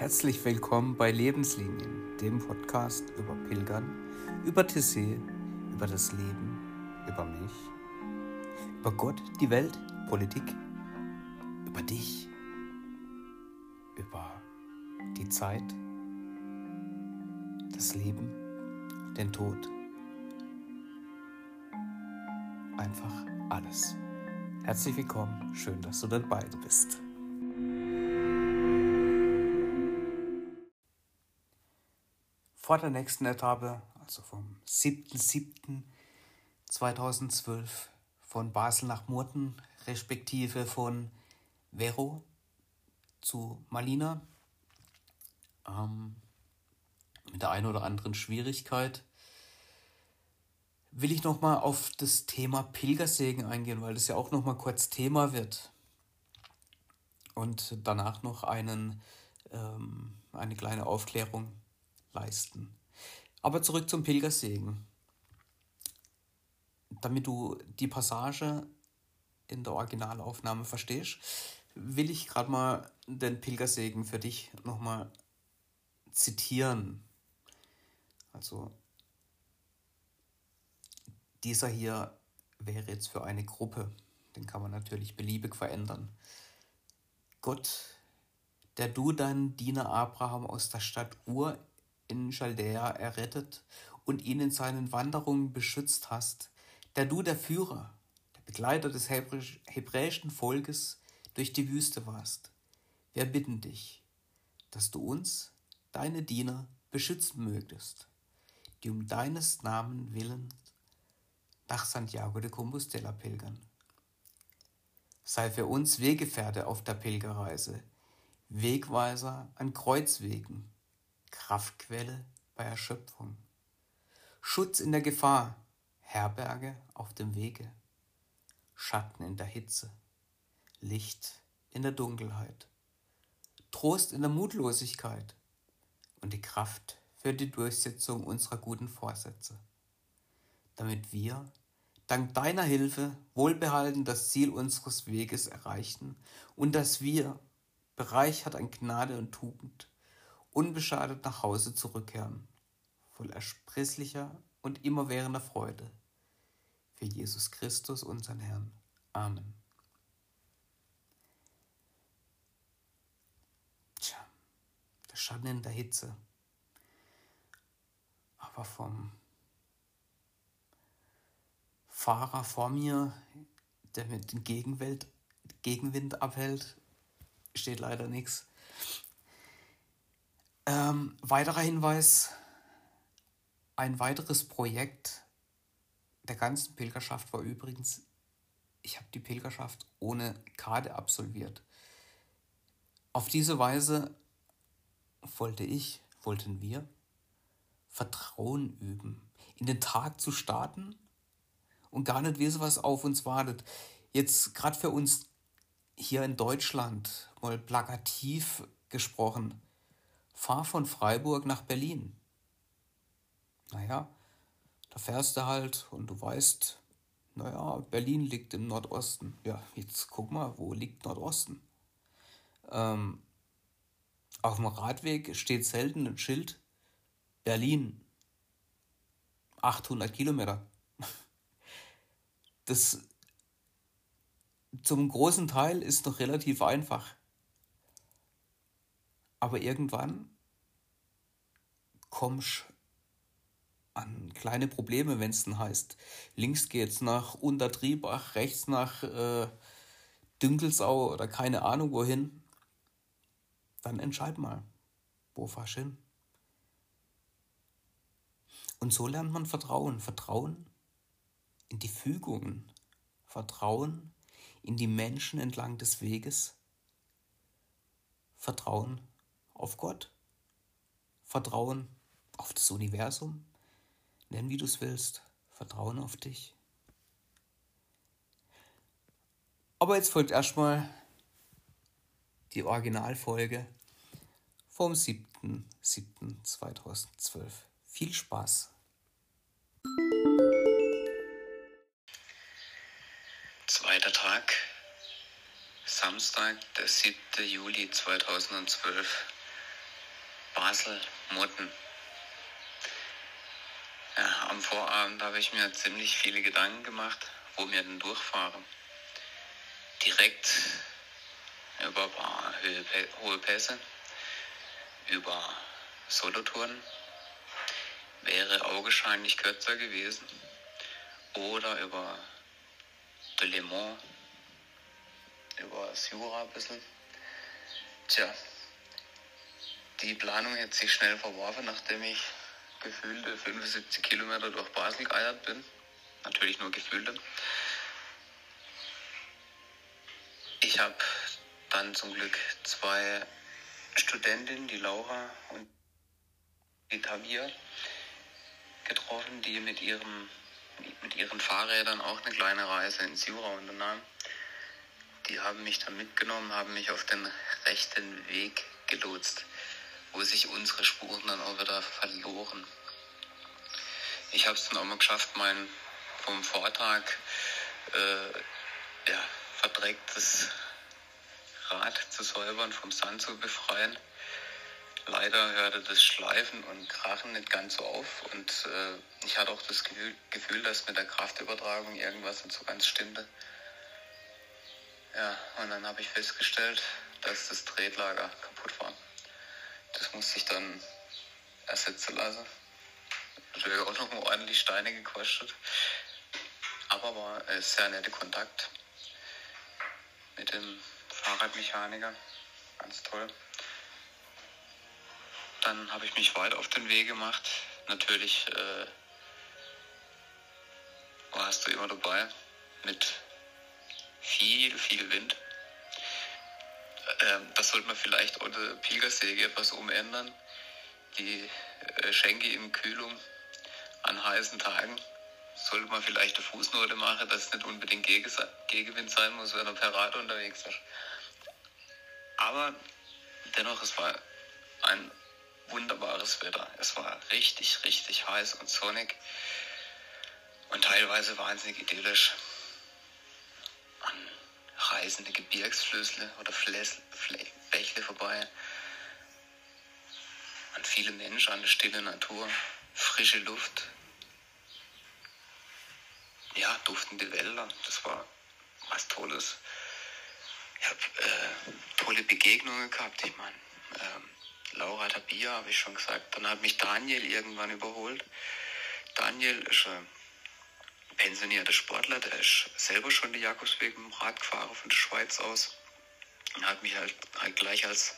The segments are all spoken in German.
Herzlich willkommen bei Lebenslinien, dem Podcast über Pilgern, über Tessé, über das Leben, über mich, über Gott, die Welt, Politik, über dich, über die Zeit, das Leben, den Tod. Einfach alles. Herzlich willkommen, schön, dass du dabei bist. Vor der nächsten Etappe, also vom 7.7.2012 von Basel nach Murten, respektive von Vero zu Malina, ähm, mit der einen oder anderen Schwierigkeit, will ich nochmal auf das Thema Pilgersegen eingehen, weil das ja auch nochmal kurz Thema wird. Und danach noch einen, ähm, eine kleine Aufklärung leisten. Aber zurück zum Pilgersegen. Damit du die Passage in der Originalaufnahme verstehst, will ich gerade mal den Pilgersegen für dich nochmal zitieren. Also dieser hier wäre jetzt für eine Gruppe, den kann man natürlich beliebig verändern. Gott, der du deinen Diener Abraham aus der Stadt Ur in Chaldea errettet und ihn in seinen Wanderungen beschützt hast, der du der Führer, der Begleiter des hebräischen Volkes durch die Wüste warst. Wir bitten dich, dass du uns, deine Diener, beschützen mögest, die um deines Namen willen nach Santiago de Compostela pilgern. Sei für uns Wegefährte auf der Pilgerreise, Wegweiser an Kreuzwegen, Kraftquelle bei Erschöpfung, Schutz in der Gefahr, Herberge auf dem Wege, Schatten in der Hitze, Licht in der Dunkelheit, Trost in der Mutlosigkeit. Und die Kraft für die Durchsetzung unserer guten Vorsätze, damit wir dank deiner Hilfe wohlbehalten das Ziel unseres Weges erreichen und dass wir, bereichert an Gnade und Tugend, unbeschadet nach Hause zurückkehren, voll ersprießlicher und immerwährender Freude. Für Jesus Christus, unseren Herrn. Amen. Tja, der Schatten in der Hitze. Aber vom Fahrer vor mir, der mit dem Gegenwind abhält, steht leider nichts. Ähm, weiterer Hinweis, ein weiteres Projekt der ganzen Pilgerschaft war übrigens, ich habe die Pilgerschaft ohne Karte absolviert. Auf diese Weise wollte ich, wollten wir Vertrauen üben, in den Tag zu starten und gar nicht wissen, was auf uns wartet. Jetzt gerade für uns hier in Deutschland mal plakativ gesprochen, fahr von Freiburg nach Berlin. Naja, da fährst du halt und du weißt, naja, Berlin liegt im Nordosten. Ja, jetzt guck mal, wo liegt Nordosten? Ähm, auf dem Radweg steht selten ein Schild Berlin 800 Kilometer das zum großen Teil ist noch relativ einfach. Aber irgendwann kommst an kleine Probleme, wenn es dann heißt, links geht's nach Untertriebach, rechts nach äh, Dünkelsau oder keine Ahnung wohin. Dann entscheid mal, wo fahrst hin? Und so lernt man Vertrauen. Vertrauen in die Fügungen, Vertrauen in die Menschen entlang des Weges, Vertrauen auf Gott, Vertrauen auf das Universum, nenn wie du es willst, Vertrauen auf dich. Aber jetzt folgt erstmal die Originalfolge vom 7.7.2012. Viel Spaß! Zweiter Tag, Samstag, der 7. Juli 2012. Basel-Motten. Ja, am Vorabend habe ich mir ziemlich viele Gedanken gemacht, wo wir denn durchfahren. Direkt über ein paar hohe Pässe, über Solotouren wäre augenscheinlich kürzer gewesen oder über de Le Mans, über das Jura ein bisschen. Tja, die Planung hätte sich schnell verworfen, nachdem ich gefühlte 75 Kilometer durch Basel geeiert bin. Natürlich nur gefühlte. Ich habe dann zum Glück zwei Studentinnen, die Laura und die Tavia, getroffen, die mit, ihrem, mit ihren Fahrrädern auch eine kleine Reise ins Jura unternahmen. Die haben mich dann mitgenommen, haben mich auf den rechten Weg gelotst wo sich unsere Spuren dann auch wieder verloren. Ich habe es dann auch mal geschafft, mein vom Vortag äh, ja, verdrecktes Rad zu säubern, vom Sand zu befreien. Leider hörte das Schleifen und Krachen nicht ganz so auf und äh, ich hatte auch das Gefühl, dass mit der Kraftübertragung irgendwas nicht so ganz stimmte. Ja, und dann habe ich festgestellt, dass das Tretlager kaputt war. Das musste ich dann ersetzen lassen. Natürlich auch noch ordentlich Steine gekostet. Aber war ein sehr netter Kontakt mit dem Fahrradmechaniker. Ganz toll. Dann habe ich mich weiter auf den Weg gemacht. Natürlich äh, warst du immer dabei mit viel, viel Wind. Ähm, das sollte man vielleicht unter Pilgersäge etwas umändern. Die äh, Schenke in Kühlung an heißen Tagen sollte man vielleicht eine Fußnote machen, dass es nicht unbedingt Gegenwind sein muss, wenn man per Rad unterwegs ist. Aber dennoch, es war ein wunderbares Wetter. Es war richtig, richtig heiß und sonnig und teilweise wahnsinnig idyllisch. An reißende Gebirgsflüsse oder Bächle vorbei. An viele Menschen, an eine stille Natur, frische Luft. Ja, duftende Wälder. Das war was Tolles. Ich habe äh, tolle Begegnungen gehabt. Ich meine, äh, Laura Tabia habe ich schon gesagt. Dann hat mich Daniel irgendwann überholt. Daniel ist ein pensionierter Sportler, der ist selber schon die Jakobsweg mit dem Rad gefahren von der Schweiz aus und hat mich halt, halt gleich als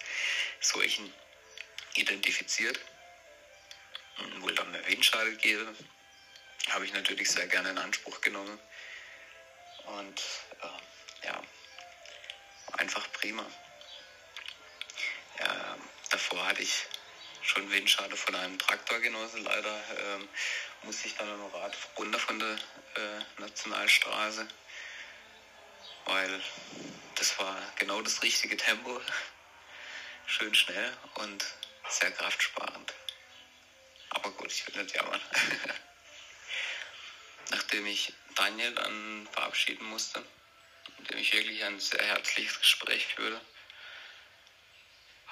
solchen identifiziert und wollte dann mir Windschadel geben. Habe ich natürlich sehr gerne in Anspruch genommen. Und äh, ja, einfach prima. Ja, davor hatte ich schon Windschade von einem Traktor genossen. Leider ähm, musste ich dann noch Rad runter von der äh, Nationalstraße, weil das war genau das richtige Tempo. Schön schnell und sehr kraftsparend. Aber gut, ich will nicht jammern. Nachdem ich Daniel dann verabschieden musste, mit dem ich wirklich ein sehr herzliches Gespräch führte,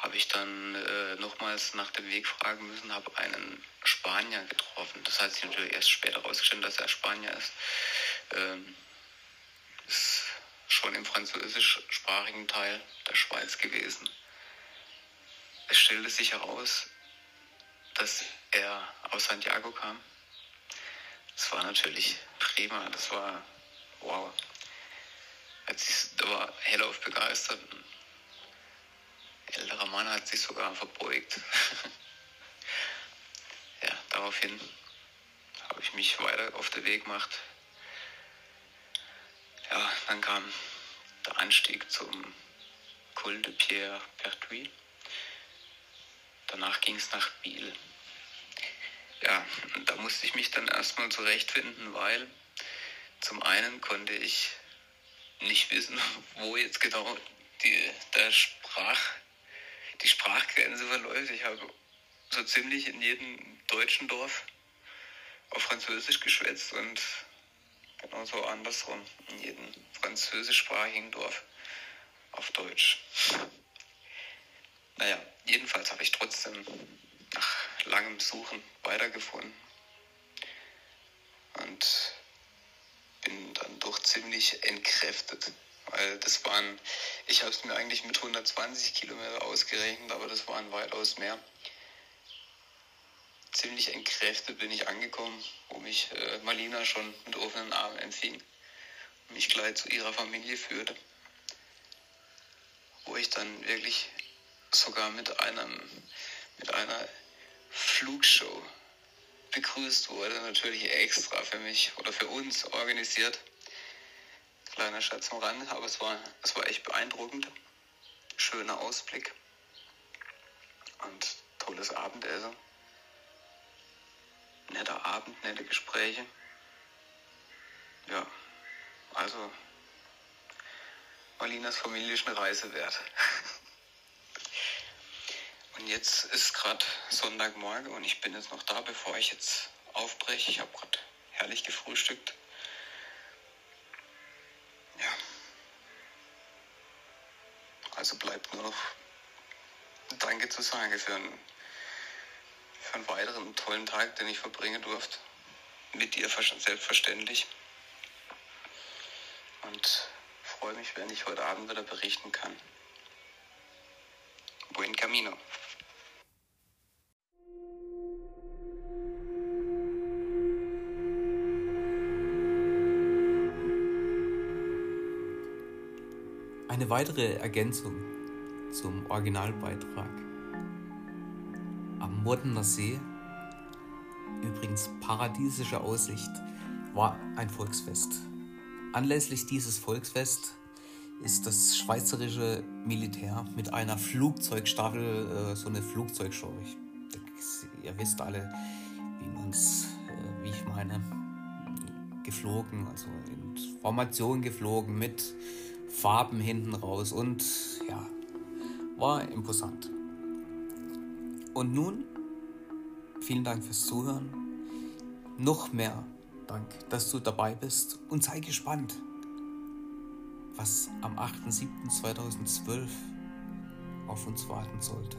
habe ich dann äh, nochmals nach dem Weg fragen müssen, habe einen Spanier getroffen. Das hat sich natürlich erst später herausgestellt, dass er Spanier ist. Ähm, ist schon im französischsprachigen Teil der Schweiz gewesen. Es stellte sich heraus, dass er aus Santiago kam. Das war natürlich prima, das war wow. Er war hellauf begeistert älterer Mann hat sich sogar verbeugt. ja, daraufhin habe ich mich weiter auf den Weg gemacht. Ja, dann kam der Anstieg zum Col de Pierre Pertuis. Danach ging es nach Biel. Ja, da musste ich mich dann erstmal zurechtfinden, weil zum einen konnte ich nicht wissen, wo jetzt genau die, der Sprach, die Sprachgrenze verläuft. Ich habe so ziemlich in jedem deutschen Dorf auf Französisch geschwätzt und genauso andersrum in jedem französischsprachigen Dorf auf Deutsch. Naja, jedenfalls habe ich trotzdem nach langem Suchen weitergefunden. Und bin dann doch ziemlich entkräftet. Weil das waren, ich habe es mir eigentlich mit 120 Kilometer ausgerechnet, aber das waren weitaus mehr. Ziemlich entkräftet bin ich angekommen, wo mich äh, Marlina schon mit offenen Armen empfing und mich gleich zu ihrer Familie führte. Wo ich dann wirklich sogar mit einem, mit einer Flugshow begrüßt wurde, natürlich extra für mich oder für uns organisiert. Kleiner Schatz am Rand, aber es war, es war echt beeindruckend. Schöner Ausblick und tolles Abendessen. Netter Abend, nette Gespräche. Ja, also Marlinas Familie ist eine Reise wert. Und jetzt ist gerade Sonntagmorgen und ich bin jetzt noch da, bevor ich jetzt aufbreche. Ich habe gerade herrlich gefrühstückt. Also bleibt nur noch Danke zu sagen für einen, für einen weiteren tollen Tag, den ich verbringen durfte. Mit dir selbstverständlich. Und freue mich, wenn ich heute Abend wieder berichten kann. Buen Camino. Eine weitere Ergänzung zum Originalbeitrag. Am Mordener See, übrigens paradiesische Aussicht, war ein Volksfest. Anlässlich dieses Volksfest ist das schweizerische Militär mit einer Flugzeugstaffel äh, so eine Flugzeugschau. ihr wisst alle, wie man es, äh, wie ich meine, geflogen, also in Formation geflogen mit Farben hinten raus und ja, war imposant. Und nun, vielen Dank fürs Zuhören. Noch mehr Dank, dass du dabei bist und sei gespannt, was am 8.7.2012 auf uns warten sollte.